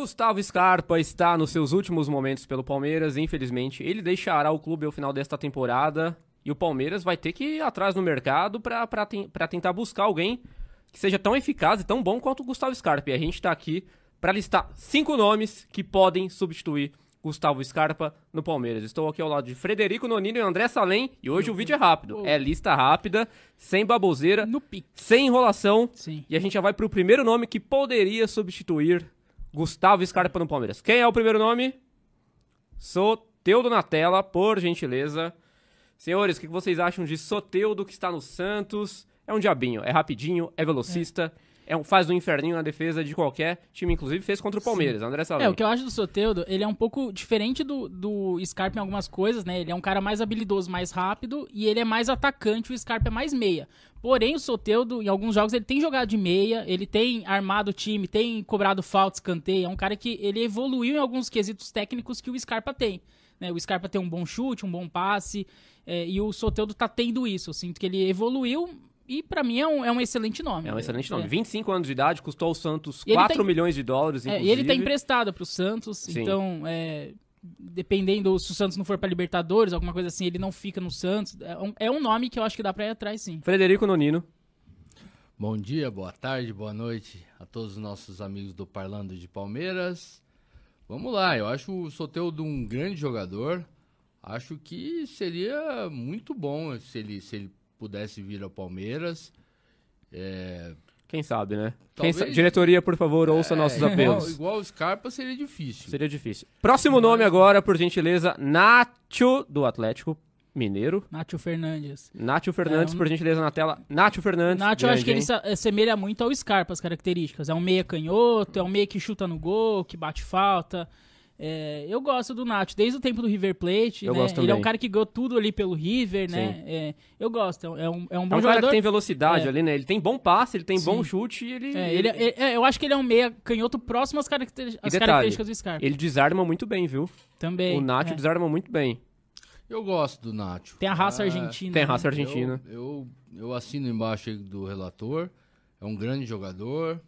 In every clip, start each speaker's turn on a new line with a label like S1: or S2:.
S1: Gustavo Scarpa está nos seus últimos momentos pelo Palmeiras, infelizmente. Ele deixará o clube ao final desta temporada e o Palmeiras vai ter que ir atrás no mercado para tentar buscar alguém que seja tão eficaz e tão bom quanto o Gustavo Scarpa. E a gente está aqui para listar cinco nomes que podem substituir Gustavo Scarpa no Palmeiras. Estou aqui ao lado de Frederico Nonino e André Salem e hoje o vídeo é rápido. É lista rápida, sem baboseira, sem enrolação.
S2: Sim.
S1: E a gente já vai para o primeiro nome que poderia substituir Gustavo Scarpa no Palmeiras. Quem é o primeiro nome? Soteudo na tela, por gentileza. Senhores, o que vocês acham de Soteudo que está no Santos? É um diabinho, é rapidinho, é velocista. É é um, faz um inferninho na defesa de qualquer time, inclusive fez contra o Palmeiras, Sim. André Salem.
S2: É, o que eu acho do Soteudo, ele é um pouco diferente do, do Scarpa em algumas coisas, né? Ele é um cara mais habilidoso, mais rápido e ele é mais atacante, o Scarpa é mais meia. Porém, o Soteudo, em alguns jogos, ele tem jogado de meia, ele tem armado o time, tem cobrado falta, escanteio. É um cara que ele evoluiu em alguns quesitos técnicos que o Scarpa tem. Né? O Scarpa tem um bom chute, um bom passe, é, e o Soteudo tá tendo isso. Eu sinto que ele evoluiu, e para mim é um, é um excelente nome.
S1: É um excelente nome. É. 25 anos de idade, custou ao Santos 4 tá, milhões de dólares,
S2: inclusive. É, e ele tá emprestado pro Santos, Sim. então, é, dependendo se o Santos não for para Libertadores, alguma coisa assim, ele não fica no Santos. É um, é um nome que eu acho que dá para ir atrás, sim.
S1: Frederico Nonino.
S3: Bom dia, boa tarde, boa noite a todos os nossos amigos do Parlando de Palmeiras. Vamos lá, eu acho o Soteldo um grande jogador. Acho que seria muito bom se ele, se ele pudesse vir ao Palmeiras. É...
S1: Quem sabe, né? Talvez... Quem sa... Diretoria, por favor, ouça é, nossos apelos.
S3: Igual, igual o Scarpa seria difícil.
S1: Seria difícil. Próximo Mas... nome agora, por gentileza, Nacho, do Atlético Mineiro.
S2: Nacho Fernandes.
S1: Nacho Fernandes, é, um... por gentileza, na tela. Nacho Fernandes.
S2: Nacho, eu acho que ele se assemelha muito ao Scarpa, as características. É um meia canhoto, é um meia que chuta no gol, que bate falta. É, eu gosto do Nacho, desde o tempo do River Plate.
S1: Eu
S2: né?
S1: gosto
S2: Ele é um cara que ganhou tudo ali pelo River, né? É, eu gosto, é um, é um bom
S1: é um
S2: jogador.
S1: cara que tem velocidade é. ali, né? Ele tem bom passe, ele tem Sim. bom chute e ele...
S2: É, ele, é, é, eu acho que ele é um meia canhoto próximo às, caracter... às detalhe, características do Scarpa.
S1: Ele desarma muito bem, viu?
S2: Também.
S1: O Nacho desarma muito bem.
S3: Eu gosto do Nacho.
S2: Tem a raça ah, argentina.
S1: Tem a raça né? argentina.
S3: Eu, eu, eu assino embaixo do relator. É um grande jogador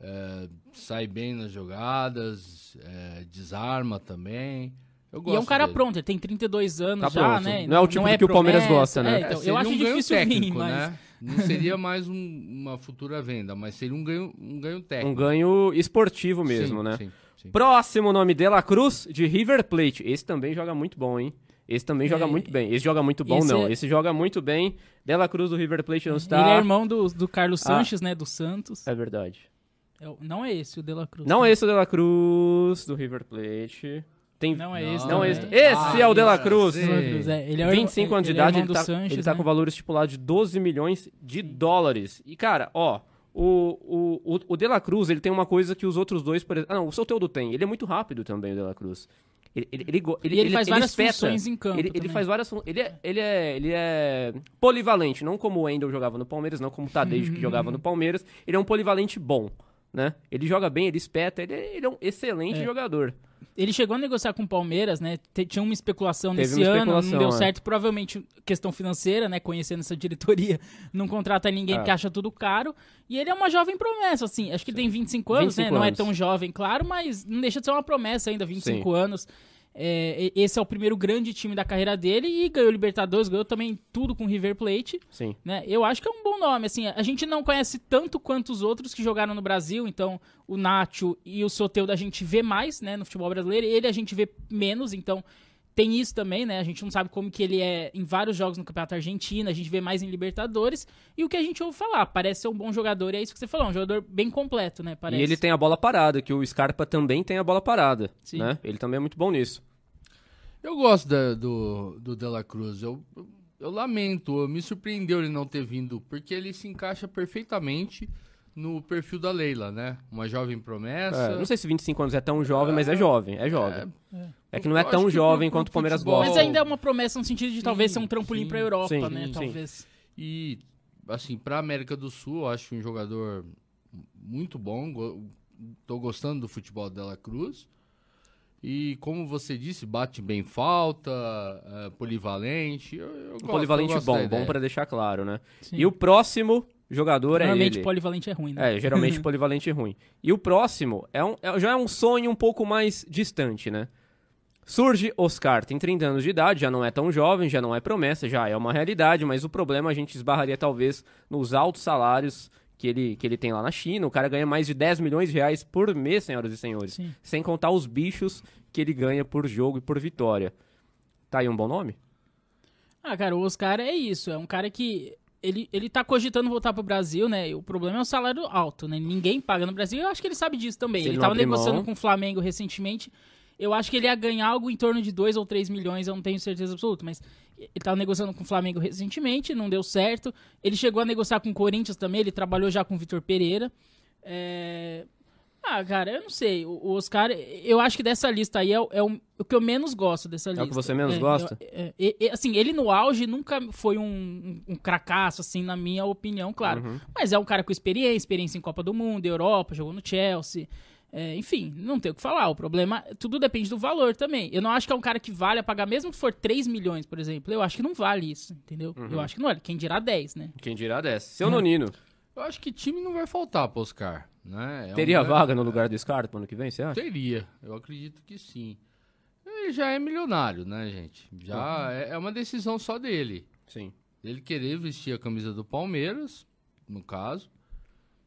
S3: é, sai bem nas jogadas, é, desarma também.
S2: e é um cara dele. pronto, ele tem 32 anos
S1: tá
S2: já,
S1: pronto.
S2: né?
S1: Não é o tipo
S2: é
S1: que promessa, o Palmeiras gosta, né?
S2: É, então, eu acho um difícil técnico, vir, mas... né?
S3: Não seria mais um, uma futura venda, mas seria um ganho, um ganho técnico.
S1: Um ganho esportivo mesmo,
S3: sim,
S1: né?
S3: Sim, sim.
S1: Próximo nome, De La Cruz, de River Plate. Esse também joga muito bom, hein? Esse também joga é, muito bem. Esse joga muito bom, esse não. É... Esse joga muito bem. De La Cruz do River Plate não está.
S2: Ele é irmão do, do Carlos ah, Sanches, né? Do Santos.
S1: É verdade.
S2: É não é esse o De La Cruz.
S1: Não é esse o De La Cruz, do River Plate. Tem...
S2: Não é esse.
S1: Não, é esse. Esse ah, é o De La Cruz.
S2: É, ele é
S1: 25 anos de idade, ele, tá,
S2: Sanches,
S1: ele tá
S2: né?
S1: com valor estipulado de 12 milhões de dólares. E, cara, ó, o, o, o, De La Cruz, ele tem uma coisa que os outros dois, por exemplo... Ah, não, o Soteldo tem. Ele é muito rápido também, o De La Cruz. Ele, ele, ele,
S2: ele, ele faz várias espeta, funções em campo.
S1: Ele, ele faz várias ele é, ele, é, ele é polivalente, não como o Wendel jogava no Palmeiras, não como o Tadej que jogava no Palmeiras. Ele é um polivalente bom né? Ele joga bem, ele espeta, ele, ele é um excelente é. jogador.
S2: Ele chegou a negociar com o Palmeiras, né? Tinha uma especulação Teve nesse uma ano, especulação, não deu é. certo. Provavelmente questão financeira, né? Conhecendo essa diretoria, não contrata ninguém é. porque acha tudo caro. E ele é uma jovem promessa, assim. Acho que Sim. tem 25 anos, 25 né? Anos. Não é tão jovem, claro, mas não deixa de ser uma promessa ainda, 25 Sim. anos. É, esse é o primeiro grande time da carreira dele e ganhou Libertadores, ganhou também tudo com River Plate.
S1: Sim.
S2: Né? Eu acho que é um bom nome. Assim, a gente não conhece tanto quanto os outros que jogaram no Brasil, então o Nacho e o Soteldo a gente vê mais né, no futebol brasileiro, ele a gente vê menos, então tem isso também, né? A gente não sabe como que ele é em vários jogos no Campeonato Argentino, a gente vê mais em Libertadores. E o que a gente ouve falar, parece ser um bom jogador, é isso que você falou, um jogador bem completo, né? Parece.
S1: E ele tem a bola parada, que o Scarpa também tem a bola parada, Sim. né? Ele também é muito bom nisso.
S3: Eu gosto da, do, do De La Cruz. Eu, eu lamento, me surpreendeu ele não ter vindo, porque ele se encaixa perfeitamente no perfil da Leila, né? Uma jovem promessa.
S1: É, não sei se 25 anos é tão jovem, é, mas é jovem, é jovem. É, é que não é tão jovem quanto o Palmeiras gosta.
S2: Mas ainda é uma promessa no sentido de talvez sim, ser um trampolim para a Europa,
S1: sim,
S2: né?
S1: Sim.
S2: Talvez.
S3: E, assim, para América do Sul, eu acho um jogador muito bom. Tô gostando do futebol dela Cruz. E como você disse, bate bem falta, é, polivalente. Eu, eu gosto,
S1: polivalente bom, bom para deixar claro, né? Sim. E o próximo jogador é ele.
S2: polivalente é ruim, né?
S1: É, geralmente polivalente ruim. E o próximo é um, é- já é um sonho um pouco mais distante, né? Surge Oscar, tem 30 anos de idade, já não é tão jovem, já não é promessa, já é uma realidade, mas o problema a gente esbarraria talvez nos altos salários que ele, que ele tem lá na China. O cara ganha mais de 10 milhões de reais por mês, senhoras e senhores.
S2: Sim.
S1: Sem contar os bichos que ele ganha por jogo e por vitória. Tá aí um bom nome?
S2: Ah, cara, o Oscar é isso. É um cara que. Ele, ele tá cogitando voltar pro Brasil, né? E o problema é o salário alto, né? Ninguém paga no Brasil. Eu acho que ele sabe disso também. Ele
S1: ele
S2: tava negociando
S1: mão-
S2: com o Flamengo recentemente. Eu acho que ele ia ganhar algo em torno de 2 ou 3 milhões, eu não tenho certeza absoluta, mas ele tava negociando com o Flamengo recentemente, não deu certo. Ele chegou a negociar com o Corinthians também, ele trabalhou já com o Vitor Pereira. É... Ah, cara, eu não sei. O o Oscar, eu acho que dessa lista aí é, o- é o, o que eu menos gosto dessa lista.
S1: que você menos
S2: É,
S1: gosta?
S2: eu- é, assim, ele no auge nunca foi um, um, um cracaço, assim, na minha opinião, claro.
S1: Uhum.
S2: Mas é um cara com experiência, experiência em Copa do Mundo, Europa, jogou no Chelsea. É, enfim, não tem o que falar. O problema, tudo depende do valor também. Eu não acho que é um cara que vale a pagar, mesmo que for 3 milhões, por exemplo. Eu acho que não vale isso, entendeu?
S1: Uhum.
S2: Eu acho que não vale. Quem dirá 10, né?
S1: Quem dirá dessa? Seu Nonino,
S3: Eu acho que time não vai faltar pro Oscar, né? É um
S1: teria
S3: grande-
S1: vaga no lugar do Scarpa ano que vem, você acha?
S3: Teria, eu acredito que sim. Ele já é milionário, né, gente? Já é, é uma decisão só dele.
S1: Sim.
S3: Ele querer vestir a camisa do Palmeiras, no caso.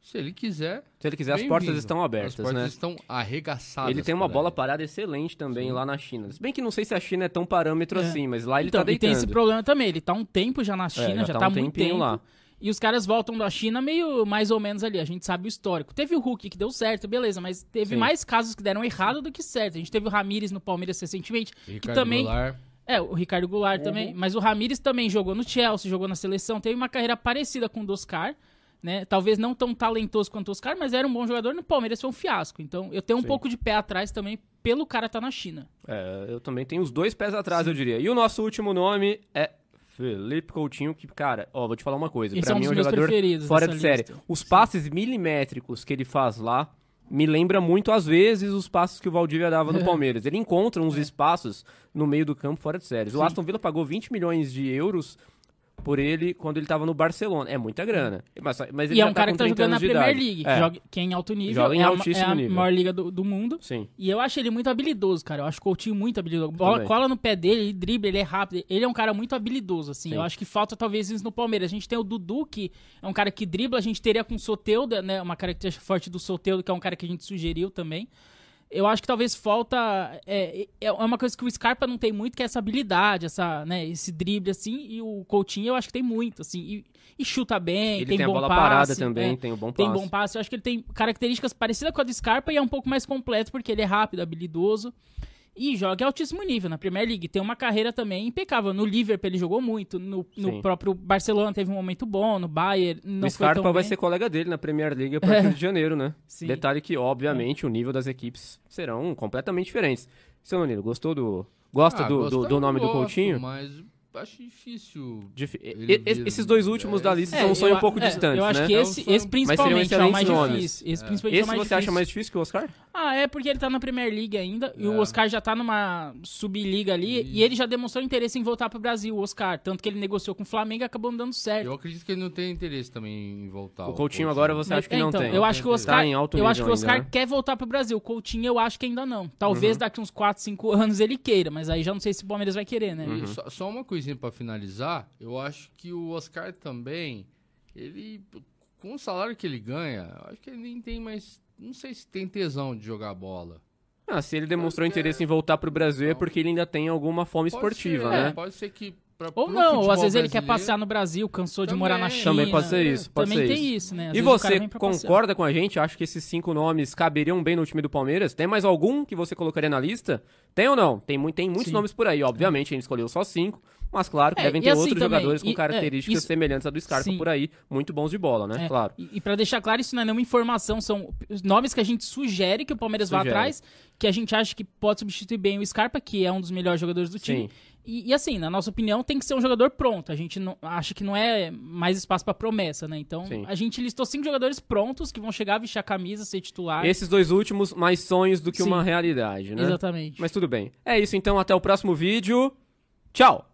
S3: Se ele quiser.
S1: Se ele quiser, as portas estão abertas,
S3: As portas
S1: né?
S3: estão arregaçadas.
S1: Ele tem uma bola
S3: aí.
S1: parada excelente também
S3: Sim.
S1: lá na China. Se bem que não sei se a China é tão parâmetro
S2: É.
S1: assim, mas lá ele
S2: então,
S1: tá
S2: e tem
S1: deitando.
S2: esse problema também. Ele tá um tempo já na China,
S1: já
S2: já,
S1: tá
S2: tá,
S1: um
S2: muito
S1: tempinho
S2: tempo.
S1: lá.
S2: E os caras voltam da China meio mais ou menos ali. A gente sabe o histórico. Teve o Hulk que deu certo, beleza, mas teve
S1: Sim.
S2: mais casos que deram errado do que certo. A gente teve o Ramires no Palmeiras recentemente, que
S3: Ricardo
S2: também
S3: Goulart,
S2: É, o Ricardo Goulart
S1: Uhum.
S2: também. Mas o Ramires também jogou no Chelsea, jogou na seleção. Teve uma carreira parecida com o do Oscar, né? Talvez não tão talentoso quanto o Oscar, mas era um bom jogador. No Palmeiras foi um fiasco. Então eu tenho um
S1: Sim.
S2: pouco de pé atrás também pelo cara estar na China.
S1: É, eu também tenho os dois pés atrás, eu diria. E o nosso último nome é Felipe Coutinho, que, cara, ó, vou te falar uma coisa.
S2: Esse
S1: pra
S2: é um
S1: mim é um jogador fora de
S2: dessa
S1: série.
S2: lista.
S1: Os passes milimétricos que ele faz lá me lembra muito, às vezes, os passes que o Valdívia dava no Palmeiras. Ele encontra uns espaços no meio do campo fora de séries. O. Aston Villa pagou 20 milhões de euros por ele quando ele tava no Barcelona. É muita grana. Mas, mas ele
S2: E é um cara
S1: com
S2: que tá
S1: 30
S2: jogando na Premier. League,
S1: É,
S2: que, joga, que é em alto nível.
S1: Joga em
S2: é a,
S1: altíssimo
S2: é a
S1: nível.
S2: maior liga do, do mundo.
S1: Sim.
S2: E eu acho ele muito habilidoso, cara. Eu acho o Coutinho muito habilidoso. Bola
S1: Também.
S2: cola no pé dele, ele dribla, ele é rápido. Ele é um cara muito habilidoso, assim.
S1: Sim.
S2: Eu acho que falta talvez isso no Palmeiras. A gente tem o Dudu, que é um cara que dribla. A gente teria com o Soteudo, né? Uma característica forte do Soteudo, que é um cara que a gente sugeriu também. Eu acho que talvez falta. É, é uma coisa que o Scarpa não tem muito, que é essa habilidade, essa, né, esse drible, assim. E o Coutinho eu acho que tem muito, assim. E, e chuta bem,
S1: Ele
S2: tem,
S1: tem, a
S2: bom
S1: bola
S2: passe.
S1: parada também,
S2: é
S1: tem o bom passe.
S2: tem bom passe. Eu acho que ele tem características parecidas com a do Scarpa e é um pouco mais completo porque ele é rápido, habilidoso. E joga em altíssimo nível na Premier League. Tem uma carreira também impecável. No Liverpool ele jogou muito. No, no próprio Barcelona teve um momento bom. No Bayern não
S1: o
S2: foi
S1: Scarpa vai
S2: bem.
S1: ser colega dele na Premier League a partir de janeiro, né?
S2: Sim.
S1: Detalhe que, obviamente, o nível das equipes serão completamente diferentes. Seu Nonino, gostou do. Gosta
S3: Ah,
S1: do, do, do nome do
S3: gosto,
S1: Coutinho?
S3: Mas acho difícil.
S1: Dif- e- e- esses dois últimos da lista
S2: É,
S1: são um sonho
S2: eu-
S1: um pouco
S2: é,
S1: distantes,
S2: Eu acho
S1: né?
S2: que
S3: É um
S2: esse, esse principalmente é o mais
S1: nomes.
S2: difícil. Esse principalmente é
S1: Esse
S2: o mais
S1: você acha
S2: difícil.
S1: mais difícil que o Oscar?
S2: Ah, é porque ele tá na Premier League ainda e o
S3: É.
S2: Oscar já tá numa subliga ali e ele já demonstrou interesse em voltar pro Brasil, o Oscar. Tanto que ele negociou com o Flamengo e acabou não dando certo.
S3: Eu acredito que ele não tem interesse também em voltar.
S1: O Coutinho agora você acha que
S2: é,
S1: não
S2: então,
S1: tem?
S2: Eu acho que o
S3: Tá
S2: Oscar, eu acho que o Oscar
S1: ainda, né?
S2: quer voltar pro Brasil. O Coutinho eu acho que ainda não. Talvez
S1: Uhum.
S2: daqui uns 4, 5 anos ele queira, mas aí já não sei se o Palmeiras vai querer, né?
S1: Uhum.
S3: E Só, uma coisinha pra finalizar, eu acho que o Oscar também, ele, com o salário que ele ganha, eu acho que ele nem tem mais, não sei se tem tesão de jogar bola.
S1: Ah, se ele demonstrou interesse em voltar pro Brasil é
S3: Então.
S1: porque ele ainda tem alguma fome
S3: Pode
S1: esportiva,
S3: ser,
S1: né?
S3: é, Pode ser que pra,
S2: Ou não, ou às vezes ele quer passear no Brasil, cansou de morar na
S3: Também.
S2: China.
S1: Também pode ser isso, pode
S2: Também
S1: ser
S2: tem
S1: isso.
S2: isso, né? Às
S1: E você concorda com a gente? Acha que esses cinco nomes caberiam bem no time do Palmeiras? Tem mais algum que você colocaria na lista? Tem ou não? Tem, tem muitos
S2: Sim.
S1: nomes por aí. Obviamente, a gente escolheu só cinco. Mas claro que
S2: É,
S1: devem ter
S2: assim
S1: outros
S2: também,
S1: jogadores com
S2: e- é,
S1: características
S2: isso-
S1: semelhantes à do Scarpa
S2: Sim.
S1: por aí. Muito bons de bola, né?
S2: É,
S1: Claro.
S2: E, e pra deixar claro, isso não é nenhuma informação, são os nomes que a gente sugere que o Palmeiras vá
S1: Sugere.
S2: atrás, que a gente acha que pode substituir bem o Scarpa, que é um dos melhores jogadores do time.
S1: Sim.
S2: E, e assim, na nossa opinião, tem que ser um jogador pronto. A gente não, acha que não é mais espaço pra promessa, né? Então,
S1: Sim.
S2: a gente listou cinco jogadores prontos que vão chegar, vestir a camisa, ser titular.
S1: Esses dois últimos, mais sonhos do que
S2: Sim.
S1: uma realidade, né?
S2: Exatamente.
S1: Mas tudo bem. É isso então, até o próximo vídeo. Tchau!